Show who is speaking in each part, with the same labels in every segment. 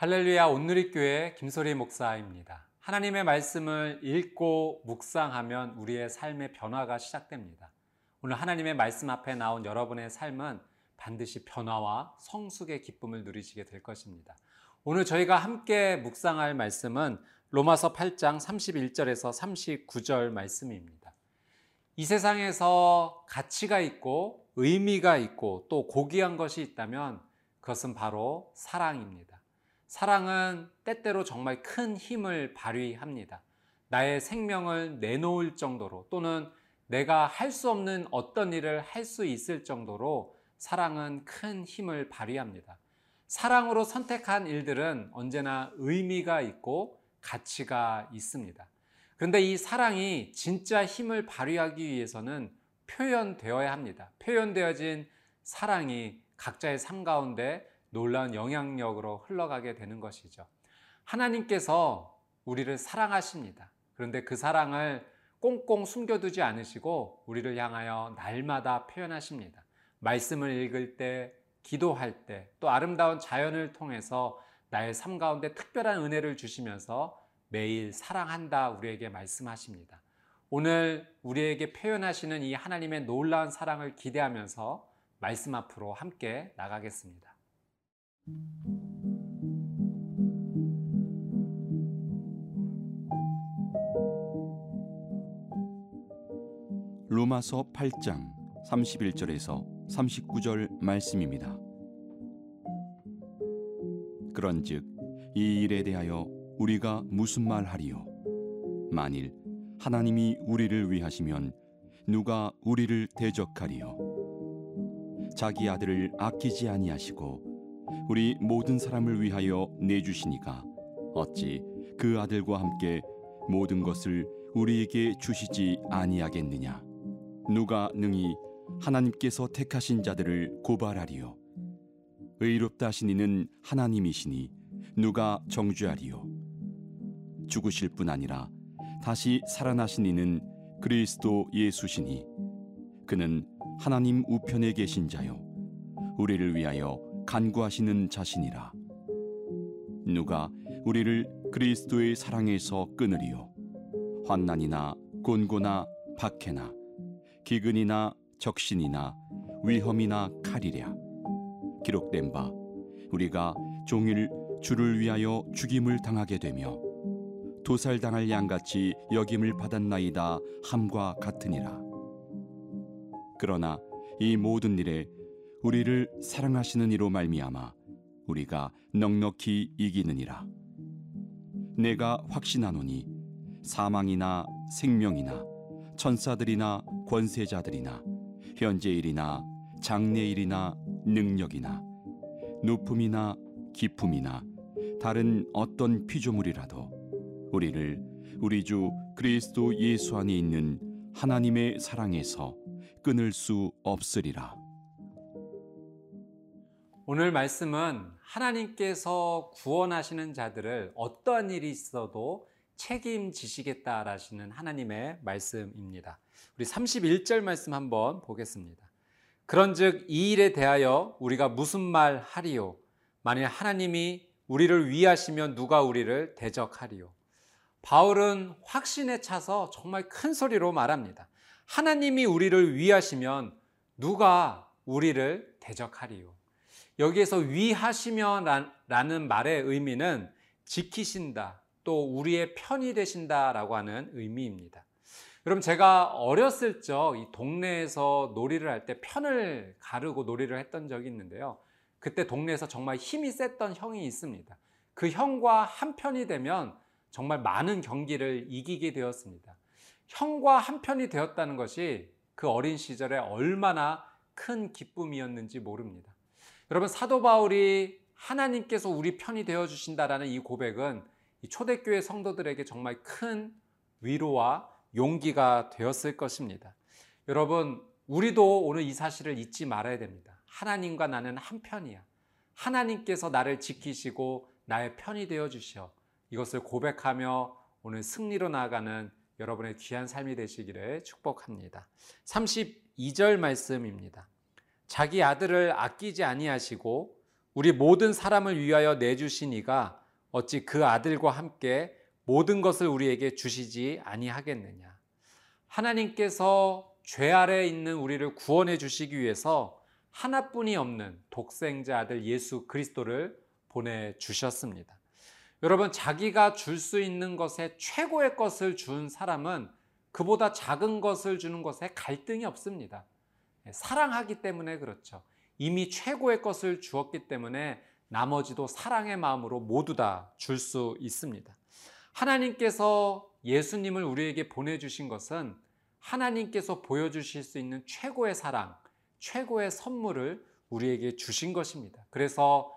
Speaker 1: 할렐루야 온누리교회 김소리 목사입니다. 하나님의 말씀을 읽고 묵상하면 우리의 삶의 변화가 시작됩니다. 오늘 하나님의 말씀 앞에 나온 여러분의 삶은 반드시 변화와 성숙의 기쁨을 누리시게 될 것입니다. 오늘 저희가 함께 묵상할 말씀은 로마서 8장 31절에서 39절 말씀입니다. 이 세상에서 가치가 있고 의미가 있고 또 고귀한 것이 있다면 그것은 바로 사랑입니다. 사랑은 때때로 정말 큰 힘을 발휘합니다. 나의 생명을 내놓을 정도로 또는 내가 할 수 없는 어떤 일을 할 수 있을 정도로 사랑은 큰 힘을 발휘합니다. 사랑으로 선택한 일들은 언제나 의미가 있고 가치가 있습니다. 그런데 이 사랑이 진짜 힘을 발휘하기 위해서는 표현되어야 합니다. 표현되어진 사랑이 각자의 삶 가운데 놀라운 영향력으로 흘러가게 되는 것이죠. 하나님께서 우리를 사랑하십니다. 그런데 그 사랑을 꽁꽁 숨겨두지 않으시고 우리를 향하여 날마다 표현하십니다. 말씀을 읽을 때, 기도할 때, 또 아름다운 자연을 통해서 나의 삶 가운데 특별한 은혜를 주시면서 매일 사랑한다 우리에게 말씀하십니다. 오늘 우리에게 표현하시는 이 하나님의 놀라운 사랑을 기대하면서 말씀 앞으로 함께 나가겠습니다.
Speaker 2: 로마서 8장 31절에서 39절 말씀입니다. 그런즉 이 일에 대하여 우리가 무슨 말하리요 만일 하나님이 우리를 위하시면 누가 우리를 대적하리요 자기 아들을 아끼지 아니하시고 우리 모든 사람을 위하여 내주시니까 어찌 그 아들과 함께 모든 것을 우리에게 주시지 아니하겠느냐? 누가 능히 하나님께서 택하신 자들을 고발하리요? 의롭다 하신 이는 하나님이시니 누가 정죄하리요? 죽으실 뿐 아니라 다시 살아나신 이는 그리스도 예수시니 그는 하나님 우편에 계신 자요 우리를 위하여 간구하시는 자신이라. 누가 우리를 그리스도의 사랑에서 끊으리요? 환난이나 곤고나 박해나 기근이나 적신이나 위험이나 칼이랴. 기록된 바 우리가 종일 주를 위하여 죽임을 당하게 되며 도살당할 양같이 여김을 받았나이다 함과 같으니라. 그러나 이 모든 일에 우리를 사랑하시는 이로 말미암아 우리가 넉넉히 이기느니라 내가 확신하노니 사망이나 생명이나 천사들이나 권세자들이나 현재일이나 장래일이나 능력이나 높음이나 기품이나 다른 어떤 피조물이라도 우리를 우리 주 그리스도 예수 안에 있는 하나님의 사랑에서 끊을 수 없으리라.
Speaker 1: 오늘 말씀은 하나님께서 구원하시는 자들을 어떠한 일이 있어도 책임지시겠다라시는 하나님의 말씀입니다. 우리 31절 말씀 한번 보겠습니다. 그런즉 이 일에 대하여 우리가 무슨 말 하리요? 만일 하나님이 우리를 위하시면 누가 우리를 대적하리요? 바울은 확신에 차서 정말 큰 소리로 말합니다. 하나님이 우리를 위하시면 누가 우리를 대적하리요? 여기에서 위하시면 라는 말의 의미는 지키신다, 또 우리의 편이 되신다라고 하는 의미입니다. 여러분, 제가 어렸을 적 이 동네에서 놀이를 할 때 편을 가르고 놀이를 했던 적이 있는데요. 그때 동네에서 정말 힘이 셌던 형이 있습니다. 그 형과 한 편이 되면 정말 많은 경기를 이기게 되었습니다. 형과 한 편이 되었다는 것이 그 어린 시절에 얼마나 큰 기쁨이었는지 모릅니다. 여러분 사도 바울이 하나님께서 우리 편이 되어 주신다라는 이 고백은 이 초대교회 성도들에게 정말 큰 위로와 용기가 되었을 것입니다. 여러분 우리도 오늘 이 사실을 잊지 말아야 됩니다. 하나님과 나는 한 편이야. 하나님께서 나를 지키시고 나의 편이 되어 주셔. 이것을 고백하며 오늘 승리로 나아가는 여러분의 귀한 삶이 되시기를 축복합니다. 32절 말씀입니다. 자기 아들을 아끼지 아니하시고 우리 모든 사람을 위하여 내주신 이가 어찌 그 아들과 함께 모든 것을 우리에게 주시지 아니하겠느냐. 하나님께서 죄 아래 있는 우리를 구원해 주시기 위해서 하나뿐이 없는 독생자 아들 예수 그리스도를 보내 주셨습니다. 여러분, 자기가 줄 수 있는 것에 최고의 것을 준 사람은 그보다 작은 것을 주는 것에 갈등이 없습니다. 사랑하기 때문에 그렇죠. 이미 최고의 것을 주었기 때문에 나머지도 사랑의 마음으로 모두 다 줄 수 있습니다. 하나님께서 예수님을 우리에게 보내주신 것은 하나님께서 보여주실 수 있는 최고의 사랑, 최고의 선물을 우리에게 주신 것입니다. 그래서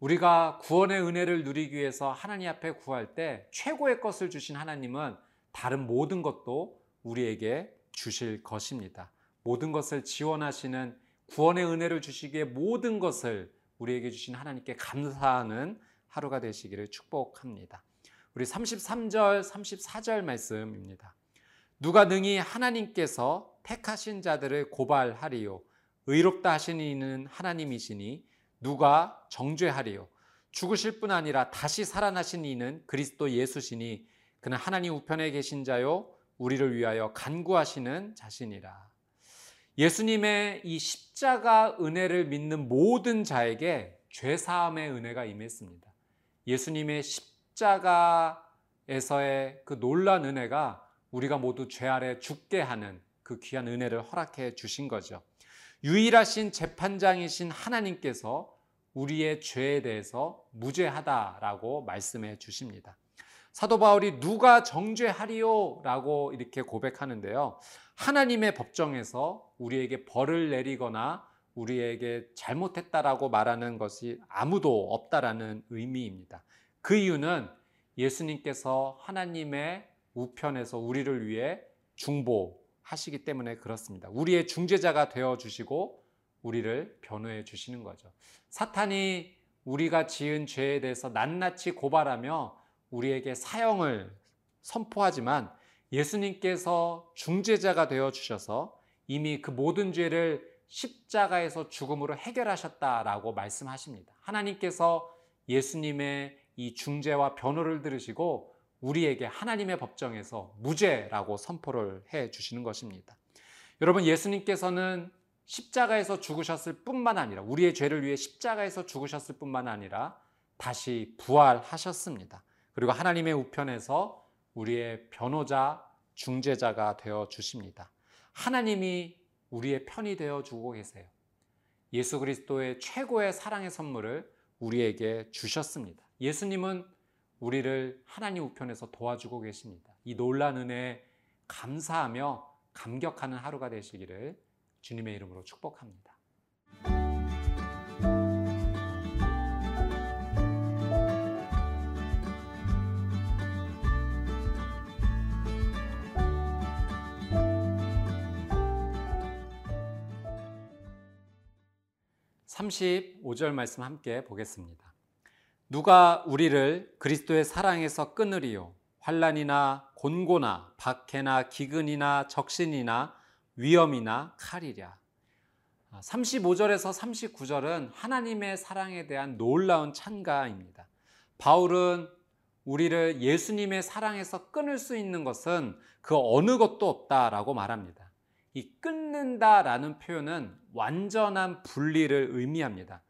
Speaker 1: 우리가 구원의 은혜를 누리기 위해서 하나님 앞에 구할 때 최고의 것을 주신 하나님은 다른 모든 것도 우리에게 주실 것입니다. 모든 것을 지원하시는 구원의 은혜를 주시기에 모든 것을 우리에게 주신 하나님께 감사하는 하루가 되시기를 축복합니다. 우리 33절, 34절 말씀입니다. 누가 능히 하나님께서 택하신 자들을 고발하리요. 의롭다 하신 이는 하나님이시니 누가 정죄하리요. 죽으실 뿐 아니라 다시 살아나신 이는 그리스도 예수시니 그는 하나님 우편에 계신 자요. 우리를 위하여 간구하시는 자신이라. 예수님의 이 십자가 은혜를 믿는 모든 자에게 죄 사함의 은혜가 임했습니다. 예수님의 십자가에서의 그 놀란 은혜가 우리가 모두 죄 아래 죽게 하는 그 귀한 은혜를 허락해 주신 거죠. 유일하신 재판장이신 하나님께서 우리의 죄에 대해서 무죄하다라고 말씀해 주십니다. 사도 바울이 누가 정죄하리요? 라고 이렇게 고백하는데요. 하나님의 법정에서 우리에게 벌을 내리거나 우리에게 잘못했다라고 말하는 것이 아무도 없다라는 의미입니다. 그 이유는 예수님께서 하나님의 우편에서 우리를 위해 중보하시기 때문에 그렇습니다. 우리의 중재자가 되어 주시고 우리를 변호해 주시는 거죠. 사탄이 우리가 지은 죄에 대해서 낱낱이 고발하며 우리에게 사형을 선포하지만 예수님께서 중재자가 되어 주셔서 이미 그 모든 죄를 십자가에서 죽음으로 해결하셨다라고 말씀하십니다. 하나님께서 예수님의 이 중재와 변호를 들으시고 우리에게 하나님의 법정에서 무죄라고 선포를 해 주시는 것입니다. 여러분, 예수님께서는 십자가에서 죽으셨을 뿐만 아니라 우리의 죄를 위해 십자가에서 죽으셨을 뿐만 아니라 다시 부활하셨습니다. 그리고 하나님의 우편에서 우리의 변호자, 중재자가 되어 주십니다. 하나님이 우리의 편이 되어 주고 계세요. 예수 그리스도의 최고의 사랑의 선물을 우리에게 주셨습니다. 예수님은 우리를 하나님 우편에서 도와주고 계십니다. 이 놀란 은혜에 감사하며 감격하는 하루가 되시기를 주님의 이름으로 축복합니다. 35절 말씀 함께 보겠습니다. 누가 우리를 그리스도의 사랑에서 끊으리요 환란이나 곤고나 박해나 기근이나 적신이나 위험이나 칼이랴. 35절에서 39절은 하나님의 사랑에 대한 놀라운 찬가입니다. 바울은 우리를 예수님의 사랑에서 끊을 수 있는 것은 그 어느 것도 없다라고 말합니다. 이 끊는다라는 표현은 완전한 분리를 의미합니다.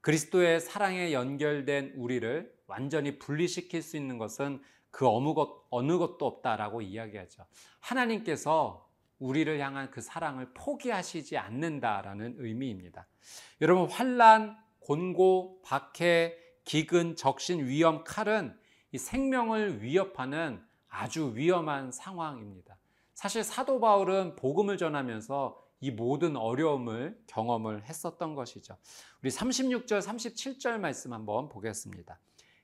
Speaker 1: 그리스도의 사랑에 연결된 우리를 완전히 분리시킬 수 있는 것은 그 어느, 것, 어느 것도 없다라고 이야기하죠. 하나님께서 우리를 향한 그 사랑을 포기하시지 않는다라는 의미입니다. 여러분 환란, 곤고, 박해, 기근, 적신, 위험, 칼은 이 생명을 위협하는 아주 위험한 상황입니다. 사실 사도 바울은 복음을 전하면서 이 모든 어려움을 경험을 했었던 것이죠. 우리 36절, 37절 말씀 한번 보겠습니다.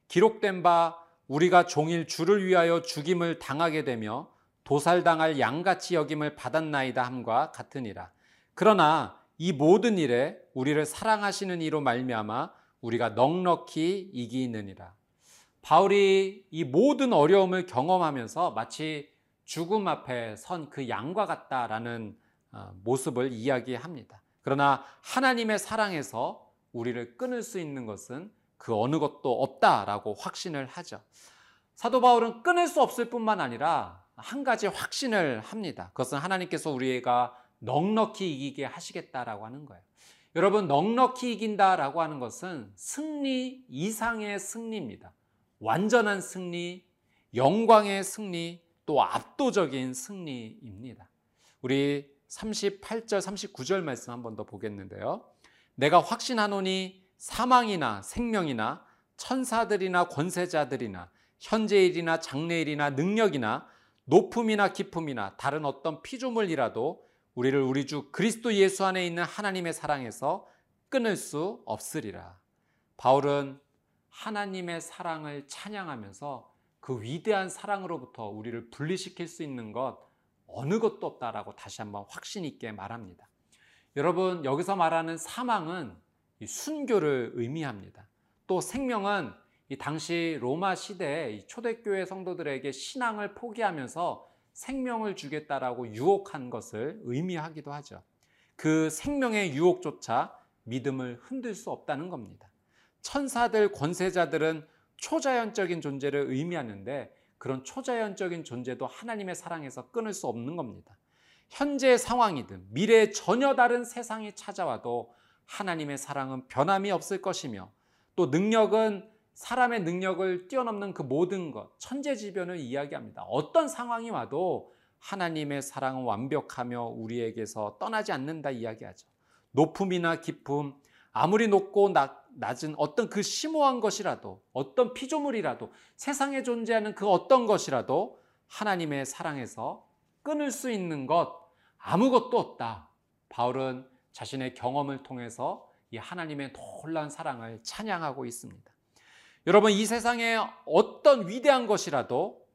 Speaker 1: 기록된 바 우리가 종일 주를 위하여 죽임을 당하게 되며 도살당할 양같이 여김을 받았나이다 함과 같으니라. 그러나 이 모든 일에 우리를 사랑하시는 이로 말미암아 우리가 넉넉히 이기느니라. 바울이 이 모든 어려움을 경험하면서 마치 죽음 앞에 선 그 양과 같다라는 어, 모습을 이야기합니다. 그러나 하나님의 사랑에서 우리를 끊을 수 있는 것은 그 어느 것도 없다라고 확신을 하죠. 사도 바울은 끊을 수 없을 뿐만 아니라 한 가지 확신을 합니다. 그것은 하나님께서 우리가 넉넉히 이기게 하시겠다라고 하는 거예요. 여러분, 넉넉히 이긴다라고 하는 것은 승리 이상의 승리입니다. 완전한 승리, 영광의 승리, 또 압도적인 승리입니다. 우리 38절, 39절 말씀 한 번 더 보겠는데요. 내가 확신하노니 사망이나 생명이나 천사들이나 권세자들이나 현재일이나 장래일이나 능력이나 높음이나 깊음이나 다른 어떤 피조물이라도 우리를 우리 주 그리스도 예수 안에 있는 하나님의 사랑에서 끊을 수 없으리라. 바울은 하나님의 사랑을 찬양하면서 그 위대한 사랑으로부터 우리를 분리시킬 수 있는 것 어느 것도 없다라고 다시 한번 확신 있게 말합니다. 여러분 여기서 말하는 사망은 순교를 의미합니다. 또 생명은 이 당시 로마 시대에 초대교회 성도들에게 신앙을 포기하면서 생명을 주겠다라고 유혹한 것을 의미하기도 하죠. 그 생명의 유혹조차 믿음을 흔들 수 없다는 겁니다. 천사들, 권세자들은 초자연적인 존재를 의미하는데 그런 초자연적인 존재도 하나님의 사랑에서 끊을 수 없는 겁니다. 현재 상황이든 미래에 전혀 다른 세상이 찾아와도 하나님의 사랑은 변함이 없을 것이며 또 능력은 사람의 능력을 뛰어넘는 그 모든 것, 천재지변을 이야기합니다. 어떤 상황이 와도 하나님의 사랑은 완벽하며 우리에게서 떠나지 않는다 이야기하죠. 높음이나 깊음, 아무리 높고 낮 은 어떤 그 심오한 것이라도, 어떤 피조물이라도, 세상에 존재하는 그 어떤 것이라도 하나님의 사랑에서 끊을 수 있는 것 아무것도 없다. 바울은 자신의 경험을 통해서 이 하나님의 놀라운 사랑을 찬양하고 있습니다. 여러분, 이 세상에 어떤 위대한 것이라도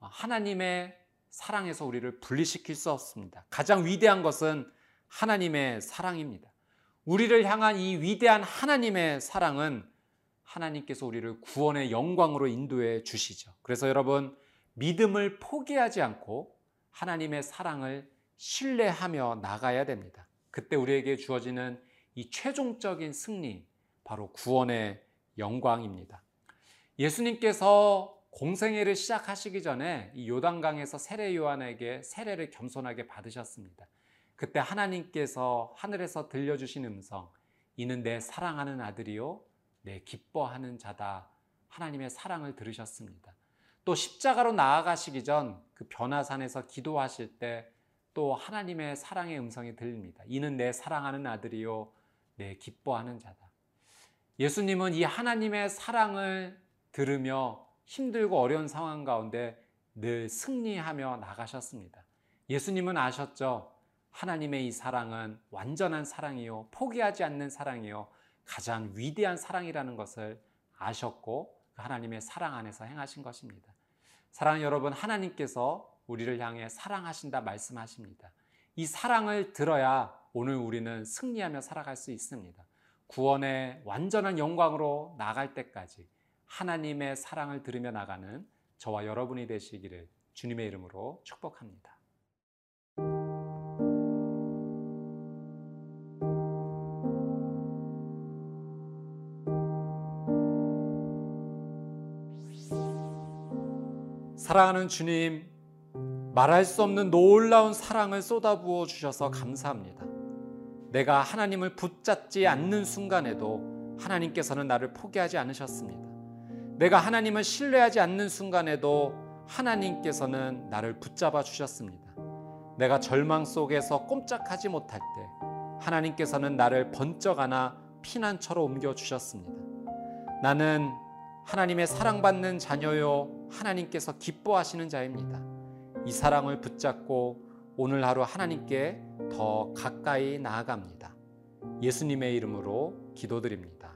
Speaker 1: 하나님의 사랑에서 우리를 분리시킬 수 없습니다. 가장 위대한 것은 하나님의 사랑입니다. 우리를 향한 이 위대한 하나님의 사랑은 하나님께서 우리를 구원의 영광으로 인도해 주시죠. 그래서 여러분, 믿음을 포기하지 않고 하나님의 사랑을 신뢰하며 나가야 됩니다. 그때 우리에게 주어지는 이 최종적인 승리, 바로 구원의 영광입니다. 예수님께서 공생애를 시작하시기 전에 이 요단강에서 세례 요한에게 세례를 겸손하게 받으셨습니다. 그때 하나님께서 하늘에서 들려주신 음성, 이는 내 사랑하는 아들이요, 내 기뻐하는 자다. 하나님의 사랑을 들으셨습니다. 또 십자가로 나아가시기 전 그 변화산에서 기도하실 때 또 하나님의 사랑의 음성이 들립니다. 이는 내 사랑하는 아들이요, 내 기뻐하는 자다. 예수님은 이 하나님의 사랑을 들으며 힘들고 어려운 상황 가운데 늘 승리하며 나가셨습니다. 예수님은 아셨죠? 하나님의 이 사랑은 완전한 사랑이요. 포기하지 않는 사랑이요. 가장 위대한 사랑이라는 것을 아셨고 그 하나님의 사랑 안에서 행하신 것입니다. 사랑 여러분, 하나님께서 우리를 향해 사랑하신다 말씀하십니다. 이 사랑을 들어야 오늘 우리는 승리하며 살아갈 수 있습니다. 구원의 완전한 영광으로 나갈 때까지 하나님의 사랑을 들으며 나가는 저와 여러분이 되시기를 주님의 이름으로 축복합니다. 사랑하는 주님, 말할 수 없는 놀라운 사랑을 쏟아부어 주셔서 감사합니다. 내가 하나님을 붙잡지 않는 순간에도 하나님께서는 나를 포기하지 않으셨습니다. 내가 하나님을 신뢰하지 않는 순간에도 하나님께서는 나를 붙잡아 주셨습니다. 내가 절망 속에서 꼼짝하지 못할 때 하나님께서는 나를 번쩍 안아 피난처로 옮겨 주셨습니다. 나는 하나님의 사랑받는 자녀요 하나님께서 기뻐하시는 자입니다. 이 사랑을 붙잡고 오늘 하루 하나님께 더 가까이 나아갑니다. 예수님의 이름으로 기도드립니다.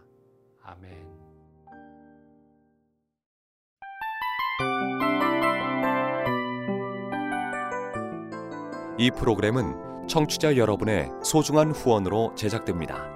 Speaker 1: 아멘.
Speaker 3: 이 프로그램은 청취자 여러분의 소중한 후원으로 제작됩니다.